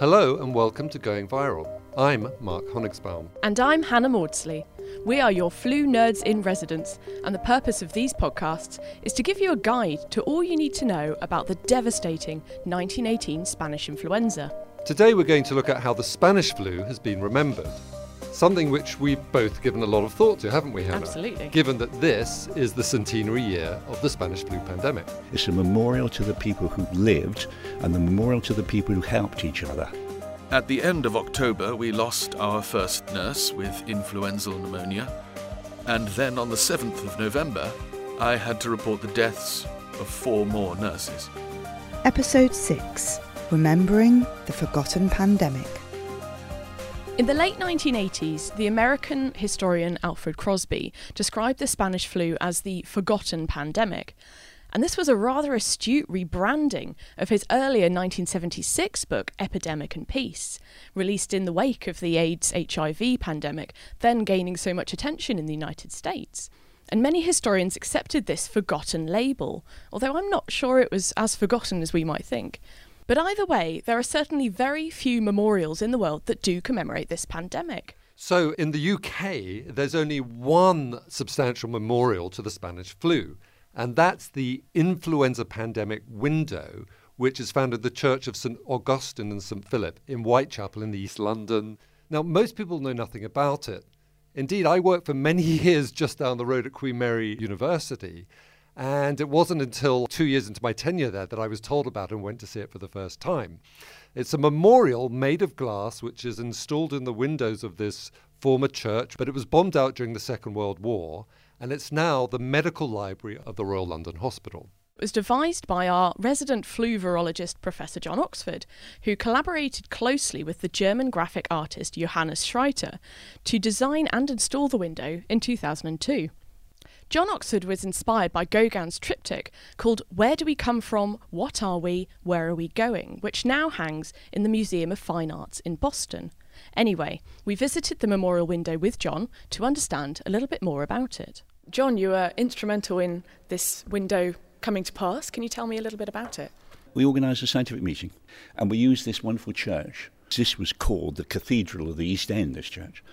Hello and welcome to Going Viral. I'm Mark Honigsbaum. And I'm Hannah Mawdsley. We are your flu nerds in residence, and the purpose of these podcasts is to give you a guide to all you need to know about the devastating 1918 Spanish influenza. Today we're going to look at how the Spanish flu has been remembered. Something which we've both given a lot of thought to, haven't we, Hannah? Absolutely. Given that this is the centenary year of the Spanish flu pandemic. It's a memorial to the people who lived and the memorial to the people who helped each other. At the end of October, we lost our first nurse with influenzal pneumonia. And then on the 7th of November, I had to report the deaths of four more nurses. Episode 6 Remembering the Forgotten Pandemic. In the late 1980s, the American historian Alfred Crosby described the Spanish flu as the forgotten pandemic. And this was a rather astute rebranding of his earlier 1976 book, Epidemic and Peace, released in the wake of the AIDS HIV pandemic, then gaining so much attention in the United States. And many historians accepted this forgotten label, although I'm not sure it was as forgotten as we might think. But either way, there are certainly very few memorials in the world that do commemorate this pandemic. So in the UK, there's only one substantial memorial to the Spanish flu and that's the influenza pandemic window, which is found in the Church of St. Augustine and St. Philip in Whitechapel in East London. Now, most people know nothing about it. Indeed, I worked for many years just down the road at Queen Mary University, and it wasn't until two years into my tenure there that I was told about and went to see it for the first time. It's a memorial made of glass which is installed in the windows of this former church, but it was bombed out during the Second World War and it's now the medical library of the Royal London Hospital. It was devised by our resident flu virologist, Professor John Oxford, who collaborated closely with the German graphic artist Johannes Schreiter to design and install the window in 2002. John Oxford was inspired by Gauguin's triptych called Where Do We Come From? What Are We? Where Are We Going? which now hangs in the Museum of Fine Arts in Boston. Anyway, we visited the memorial window with John to understand a little bit more about it. John, you were instrumental in this window coming to pass. Can you tell me a little bit about it? We organised a scientific meeting and we used this wonderful church. This was called the Cathedral of the East End, this church.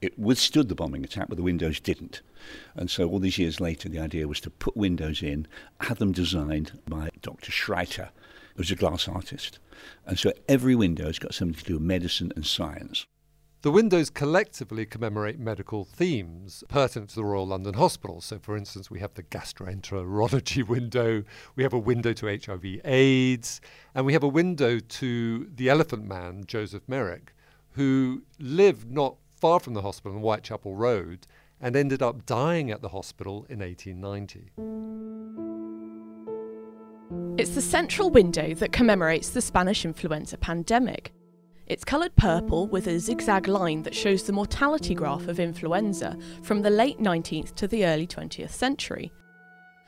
It withstood the bombing attack, but the windows didn't. And so, all these years later, the idea was to put windows in, have them designed by Dr. Schreiter, who was a glass artist. And so, every window has got something to do with medicine and science. The windows collectively commemorate medical themes pertinent to the Royal London Hospital. So, for instance, we have the gastroenterology window, we have a window to HIV AIDS, and we have a window to the elephant man, Joseph Merrick, who lived not far from the hospital on Whitechapel Road and ended up dying at the hospital in 1890. It's the central window that commemorates the Spanish influenza pandemic. It's coloured purple with a zigzag line that shows the mortality graph of influenza from the late 19th to the early 20th century.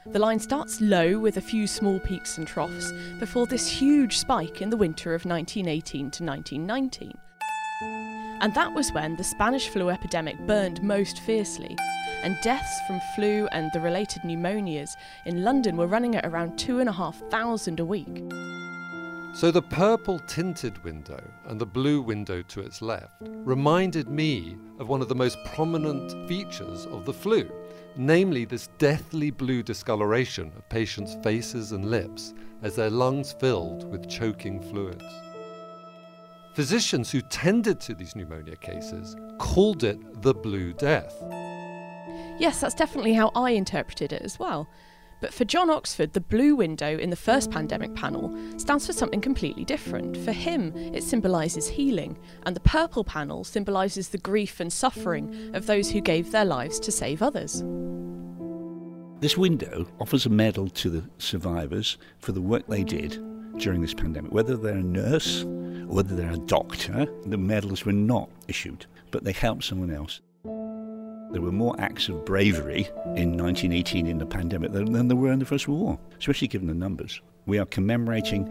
The line starts low with a few small peaks and troughs before this huge spike in the winter of 1918 to 1919. And that was when the Spanish flu epidemic burned most fiercely, and deaths from flu and the related pneumonias in London were running at around 2,500 a week. So the purple tinted window and the blue window to its left reminded me of one of the most prominent features of the flu, namely this deathly blue discoloration of patients' faces and lips as their lungs filled with choking fluids. Physicians who tended to these pneumonia cases called it the Blue Death. Yes, that's definitely how I interpreted it as well. But for John Oxford, the blue window in the first pandemic panel stands for something completely different. For him, it symbolises healing, and the purple panel symbolises the grief and suffering of those who gave their lives to save others. This window offers a medal to the survivors for the work they did during this pandemic. Whether they're a nurse or whether they're a doctor, the medals were not issued, but they helped someone else. There were more acts of bravery in 1918 in the pandemic than, than there were in the First World War, especially given the numbers. We are commemorating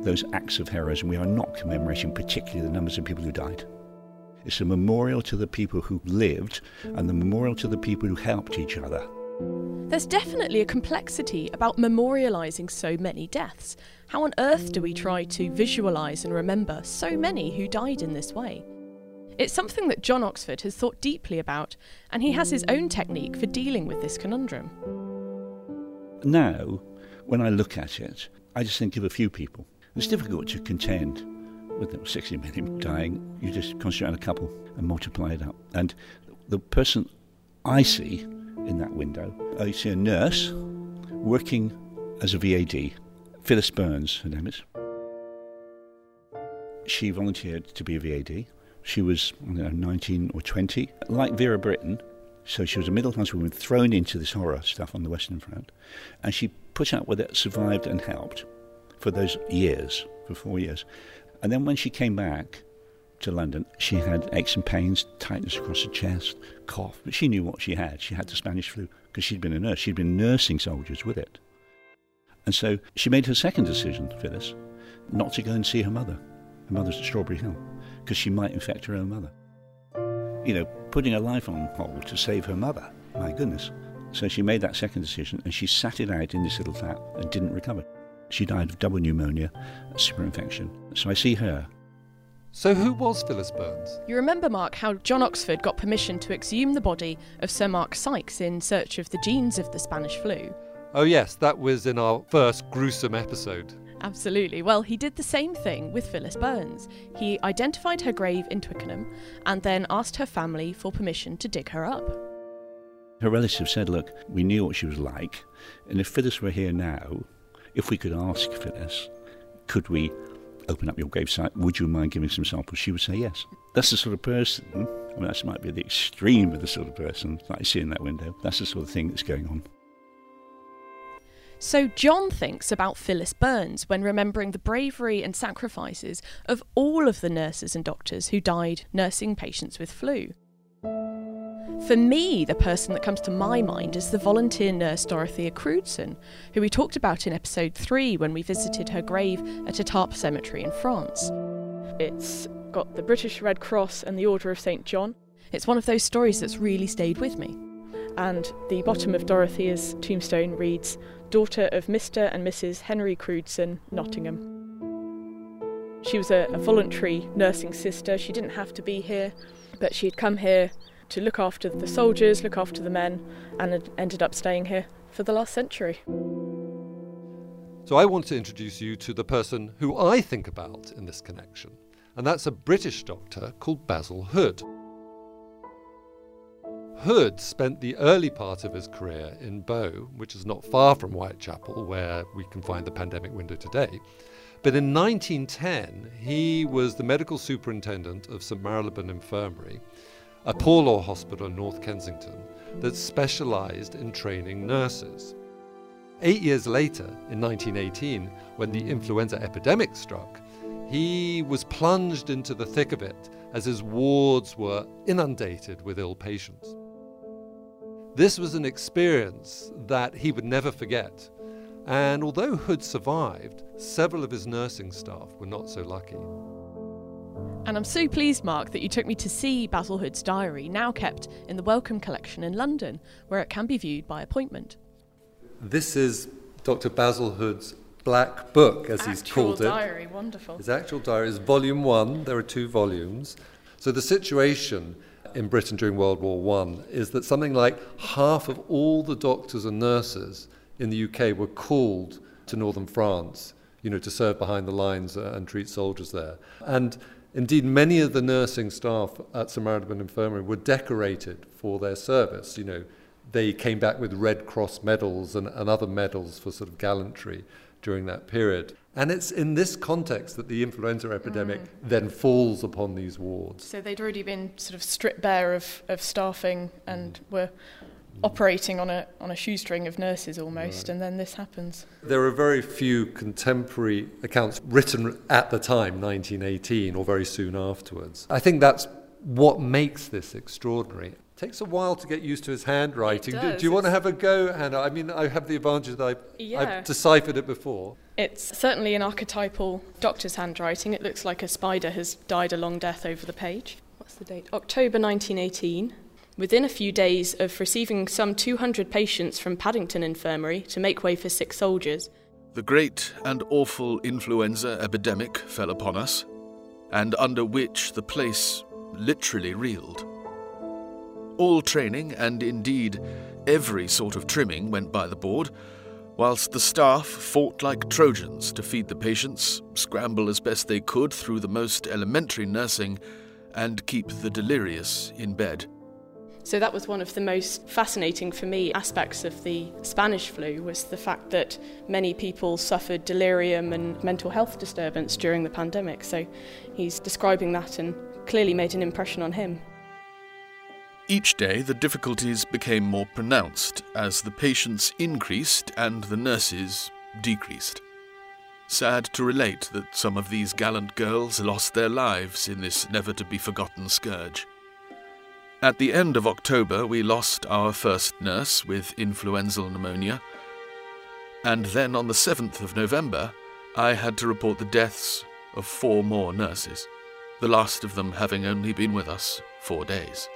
those acts of heroism. We are not commemorating particularly the numbers of people who died. It's a memorial to the people who lived and the memorial to the people who helped each other. There's definitely a complexity about memorialising so many deaths. How on earth do we try to visualise and remember so many who died in this way? It's something that John Oxford has thought deeply about, and he has his own technique for dealing with this conundrum. Now, when I look at it, I just think of a few people. It's difficult to contend with 60 million dying. You just concentrate on a couple and multiply it up. And the person I see in that window, I see a nurse working as a VAD, Phyllis Burns, her name is. She volunteered to be a VAD. She was know, 19 or 20. Like Vera Brittain, so she was a middle class woman thrown into this horror stuff on the Western Front, and she put up with it, survived, and helped for those years, for four years. And then when she came back to London, she had aches and pains, tightness across the chest, cough, but she knew what she had. She had the Spanish flu because she'd been a nurse. She'd been nursing soldiers with it. And so she made her second decision, Phyllis, not to go and see her mother. Her mother's at Strawberry Hill, because she might infect her own mother. You know, putting her life on hold to save her mother. My goodness. So she made that second decision and she sat it out in this little flat and didn't recover. She died of double pneumonia, super infection. So I see her. So, who was Phyllis Burns? You remember, Mark, how John Oxford got permission to exhume the body of Sir Mark Sykes in search of the genes of the Spanish flu? Oh, yes, that was in our first gruesome episode. Absolutely. Well, he did the same thing with Phyllis Burns. He identified her grave in Twickenham and then asked her family for permission to dig her up. Her relatives said, Look, we knew what she was like, and if Phyllis were here now, if we could ask Phyllis, could we open up your gravesite? Would you mind giving some samples? She would say yes. That's the sort of person, I mean, that might be the extreme of the sort of person that I see in that window. That's the sort of thing that's going on. So John thinks about Phyllis Burns when remembering the bravery and sacrifices of all of the nurses and doctors who died nursing patients with flu. For me, the person that comes to my mind is the volunteer nurse Dorothea Crewdson, who we talked about in episode 3 when we visited her grave at Étampes Cemetery in France. It's got the British Red Cross and the Order of St. John. It's one of those stories that's really stayed with me. And the bottom of Dorothea's tombstone reads, Daughter of Mr. and Mrs. Henry Crewdson, Nottingham. She was a, a voluntary nursing sister. She didn't have to be here, but she had come here to look after the soldiers, look after the men, and ended up staying here for the last century. So I want to introduce you to the person who I think about in this connection, and that's a British doctor called Basil Hood. Hood spent the early part of his career in Bow, which is not far from Whitechapel, where we can find the pandemic window today. But in 1910, he was the medical superintendent of St Marylebone Infirmary, a poor law hospital in North Kensington that specialised in training nurses. Eight years later, in 1918, when the influenza epidemic struck, he was plunged into the thick of it as his wards were inundated with ill patients. This was an experience that he would never forget, and although Hood survived, several of his nursing staff were not so lucky. And I'm so pleased, Mark, that you took me to see Basil Hood's diary, now kept in the Wellcome Collection in London, where it can be viewed by appointment. This is Dr. Basil Hood's Black Book, as actual he's called diary, it. diary, wonderful. His actual diary is volume one. There are two volumes. So the situation in Britain during World War One is that something like half of all the doctors and nurses in the UK were called to northern France, you know, to serve behind the lines and treat soldiers there. And Indeed, many of the nursing staff at St Marylebone Infirmary were decorated for their service. You know, they came back with Red Cross medals and, and other medals for sort of gallantry during that period. And it's in this context that the influenza epidemic mm. then falls upon these wards. So they'd already been sort of stripped bare of, of staffing and were operating on a on a shoestring of nurses almost, right. and then this happens. There are very few contemporary accounts written at the time, 1918, or very soon afterwards. I think that's what makes this extraordinary. It takes a while to get used to his handwriting. Do, do, you want to have a go, Hannah? I mean, I have the advantage that I've, yeah. I've deciphered it before. It's certainly an archetypal doctor's handwriting. It looks like a spider has died a long death over the page. What's the date? October 1918. Within a few days of receiving some 200 patients from Paddington Infirmary to make way for sick soldiers. The great and awful influenza epidemic fell upon us, and under which the place literally reeled. All training, and indeed every sort of trimming, went by the board, whilst the staff fought like Trojans to feed the patients, scramble as best they could through the most elementary nursing, and keep the delirious in bed. So that was one of the most fascinating for me aspects of the Spanish flu was the fact that many people suffered delirium and mental health disturbance during the pandemic. So he's describing that and clearly made an impression on him. Each day, the difficulties became more pronounced as the patients increased and the nurses decreased. Sad to relate that some of these gallant girls lost their lives in this never to be forgotten scourge. At the end of October, we lost our first nurse with influenza pneumonia. And then on the 7th of November, I had to report the deaths of four more nurses, the last of them having only been with us four days.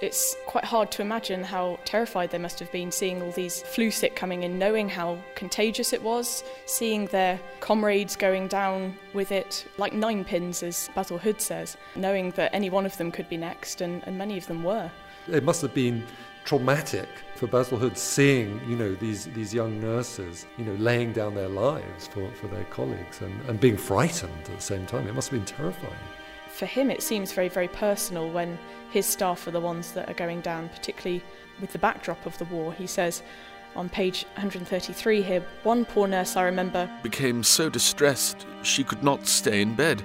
It's quite hard to imagine how terrified they must have been seeing all these flu sick coming in, knowing how contagious it was, seeing their comrades going down with it like nine pins, as Basil Hood says, knowing that any one of them could be next, and, and many of them were. It must have been traumatic for Basil Hood seeing, you know, these, these young nurses, you know, laying down their lives for, for their colleagues and, and being frightened at the same time. It must have been terrifying for him, it seems very, very personal when his staff are the ones that are going down, particularly with the backdrop of the war. He says on page 133 here one poor nurse I remember became so distressed she could not stay in bed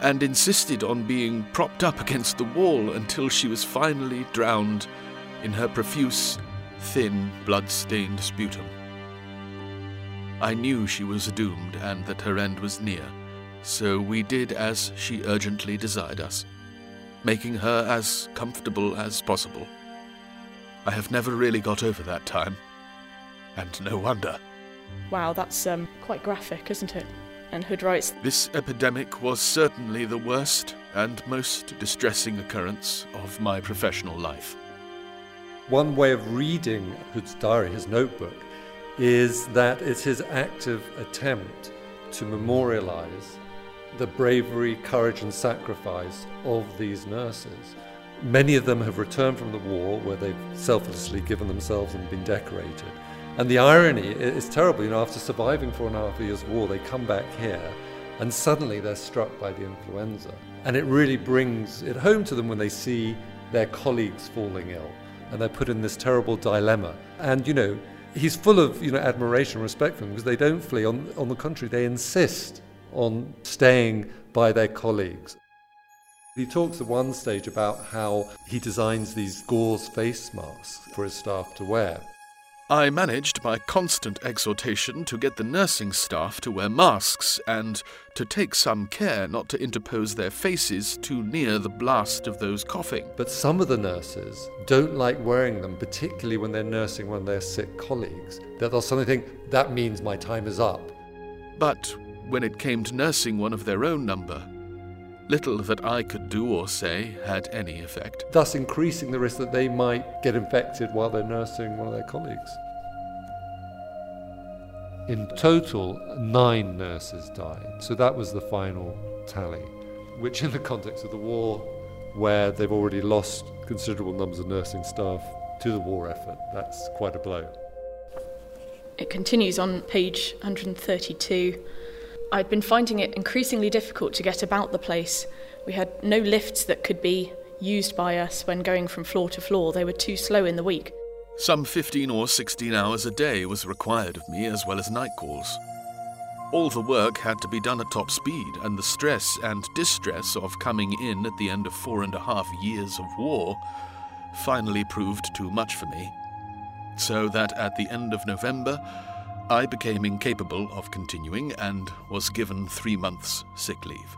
and insisted on being propped up against the wall until she was finally drowned in her profuse, thin, blood stained sputum. I knew she was doomed and that her end was near so we did as she urgently desired us, making her as comfortable as possible. I have never really got over that time, and no wonder. Wow, that's um, quite graphic, isn't it? And Hood writes This epidemic was certainly the worst and most distressing occurrence of my professional life. One way of reading Hood's diary, his notebook, is that it's his active attempt to memorialize the bravery, courage, and sacrifice of these nurses. Many of them have returned from the war where they've selflessly given themselves and been decorated. And the irony is terrible. You know, after surviving four and a half years war, they come back here and suddenly they're struck by the influenza. And it really brings it home to them when they see their colleagues falling ill and they're put in this terrible dilemma. And, you know, he's full of, you know, admiration and respect for them because they don't flee. On, on the contrary, they insist on staying by their colleagues. He talks at one stage about how he designs these gauze face masks for his staff to wear. I managed by constant exhortation to get the nursing staff to wear masks and to take some care not to interpose their faces too near the blast of those coughing. But some of the nurses don't like wearing them, particularly when they're nursing one of their sick colleagues. That they'll suddenly think, that means my time is up. But when it came to nursing one of their own number. Little that I could do or say had any effect. Thus, increasing the risk that they might get infected while they're nursing one of their colleagues. In total, nine nurses died, so that was the final tally, which, in the context of the war, where they've already lost considerable numbers of nursing staff to the war effort, that's quite a blow. It continues on page 132. I'd been finding it increasingly difficult to get about the place. We had no lifts that could be used by us when going from floor to floor, they were too slow in the week. Some 15 or 16 hours a day was required of me, as well as night calls. All the work had to be done at top speed, and the stress and distress of coming in at the end of four and a half years of war finally proved too much for me. So that at the end of November, I became incapable of continuing and was given three months' sick leave.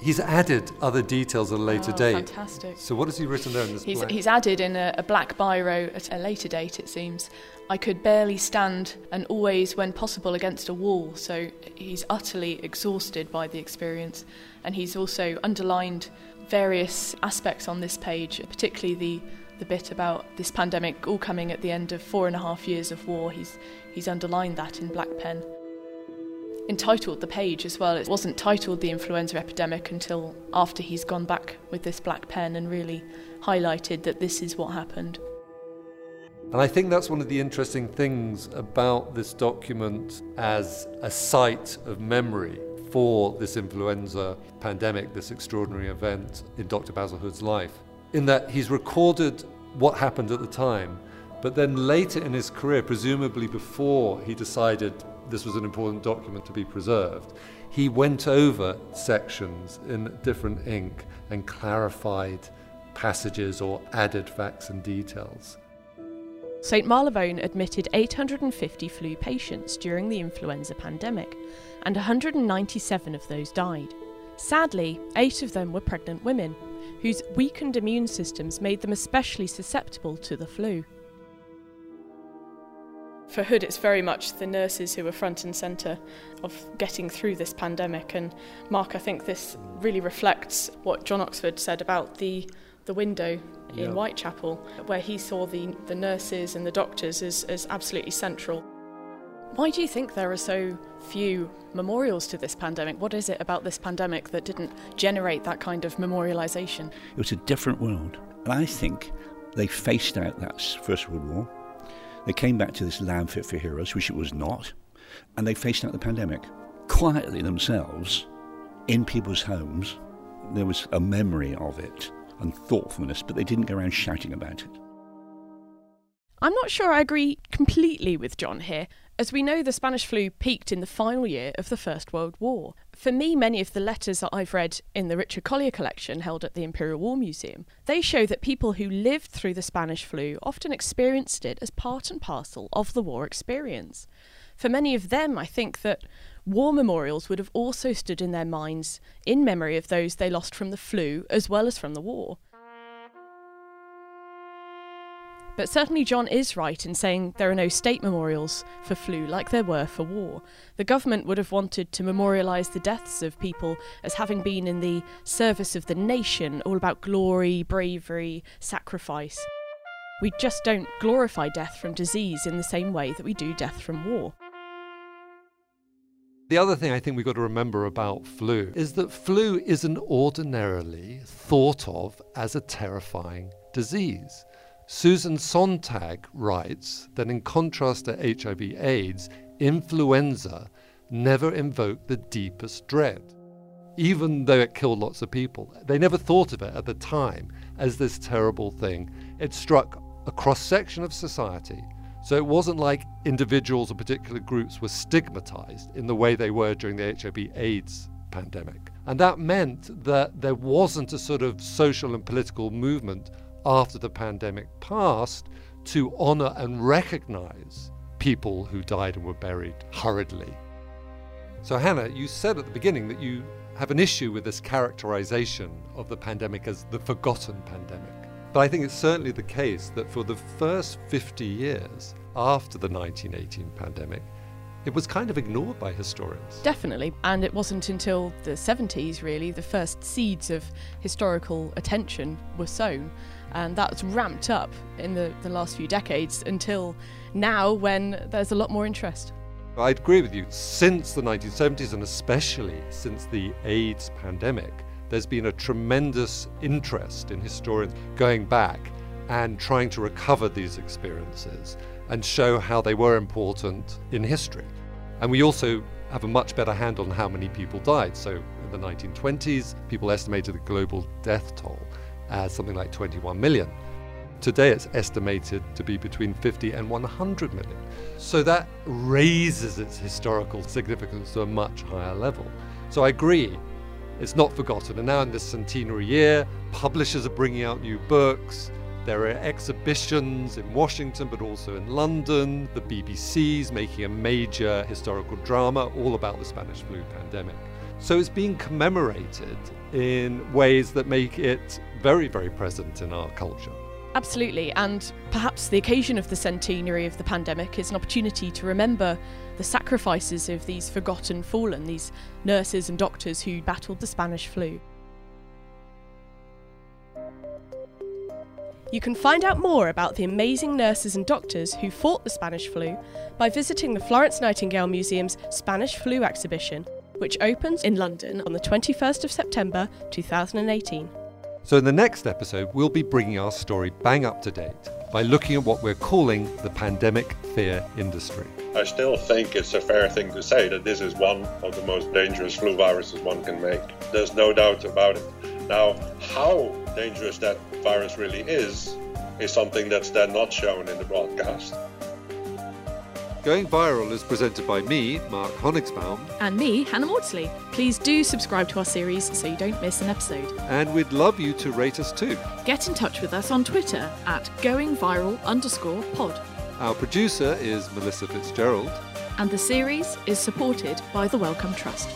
He's added other details at a later Oh, date. Fantastic. So what has he written there in this He's, black- he's added in a, a black biro at a later date, it seems. I could barely stand and always, when possible, against a wall. So he's utterly exhausted by the experience. And he's also underlined various aspects on this page, particularly the, the bit about this pandemic all coming at the end of four and a half years of war. He's, he's underlined that in black pen. Entitled the page as well. It wasn't titled The Influenza Epidemic until after he's gone back with this black pen and really highlighted that this is what happened. And I think that's one of the interesting things about this document as a site of memory for this influenza pandemic, this extraordinary event in Dr. Basil Hood's life, in that he's recorded what happened at the time, but then later in his career, presumably before he decided this was an important document to be preserved, he went over sections in different ink and clarified passages or added facts and details. St Marylebone admitted 850 flu patients during the influenza pandemic, and 197 of those died. Sadly, eight of them were pregnant women, whose weakened immune systems made them especially susceptible to the flu. For Hood, it's very much the nurses who were front and centre of getting through this pandemic. And Mark, I think this really reflects what John Oxford said about the, the window in Yeah. Whitechapel, where he saw the, the nurses and the doctors as, as absolutely central. Why do you think there are so few memorials to this pandemic? What is it about this pandemic that didn't generate that kind of memorialisation? It was a different world. And I think they faced out that First World War. They came back to this land fit for heroes, which it was not. And they faced out the pandemic quietly themselves in people's homes. There was a memory of it and thoughtfulness, but they didn't go around shouting about it. I'm not sure I agree completely with John here. As we know, the Spanish flu peaked in the final year of the First World War. For me, many of the letters that I've read in the Richard Collier collection held at the Imperial War Museum, they show that people who lived through the Spanish flu often experienced it as part and parcel of the war experience. For many of them, I think that war memorials would have also stood in their minds in memory of those they lost from the flu as well as from the war. But certainly, John is right in saying there are no state memorials for flu like there were for war. The government would have wanted to memorialise the deaths of people as having been in the service of the nation, all about glory, bravery, sacrifice. We just don't glorify death from disease in the same way that we do death from war. The other thing I think we've got to remember about flu is that flu isn't ordinarily thought of as a terrifying disease. Susan Sontag writes that in contrast to HIV AIDS, influenza never invoked the deepest dread. Even though it killed lots of people, they never thought of it at the time as this terrible thing. It struck a cross section of society. So it wasn't like individuals or particular groups were stigmatized in the way they were during the HIV AIDS pandemic. And that meant that there wasn't a sort of social and political movement after the pandemic passed to honor and recognize people who died and were buried hurriedly. So, Hannah, you said at the beginning that you have an issue with this characterization of the pandemic as the forgotten pandemic. But I think it's certainly the case that for the first 50 years after the 1918 pandemic, it was kind of ignored by historians. Definitely. And it wasn't until the 70s, really, the first seeds of historical attention were sown. And that's ramped up in the, the last few decades until now, when there's a lot more interest. I agree with you. Since the 1970s, and especially since the AIDS pandemic, there's been a tremendous interest in historians going back and trying to recover these experiences and show how they were important in history. And we also have a much better handle on how many people died. So in the 1920s, people estimated the global death toll as something like 21 million. Today it's estimated to be between 50 and 100 million. So that raises its historical significance to a much higher level. So I agree, it's not forgotten. And now in this centenary year, publishers are bringing out new books. There are exhibitions in Washington, but also in London. The BBC's making a major historical drama all about the Spanish flu pandemic. So it's being commemorated in ways that make it very, very present in our culture. Absolutely, and perhaps the occasion of the centenary of the pandemic is an opportunity to remember the sacrifices of these forgotten fallen, these nurses and doctors who battled the Spanish flu. You can find out more about the amazing nurses and doctors who fought the Spanish flu by visiting the Florence Nightingale Museum's Spanish Flu exhibition, which opens in London on the 21st of September 2018. So, in the next episode, we'll be bringing our story bang up to date by looking at what we're calling the pandemic fear industry. I still think it's a fair thing to say that this is one of the most dangerous flu viruses one can make. There's no doubt about it. Now, how dangerous that virus really is, is something that's then not shown in the broadcast. Going Viral is presented by me, Mark Honigsbaum. And me, Hannah Mawdsley. Please do subscribe to our series so you don't miss an episode. And we'd love you to rate us too. Get in touch with us on Twitter at goingviral underscore pod. Our producer is Melissa Fitzgerald. And the series is supported by the Wellcome Trust.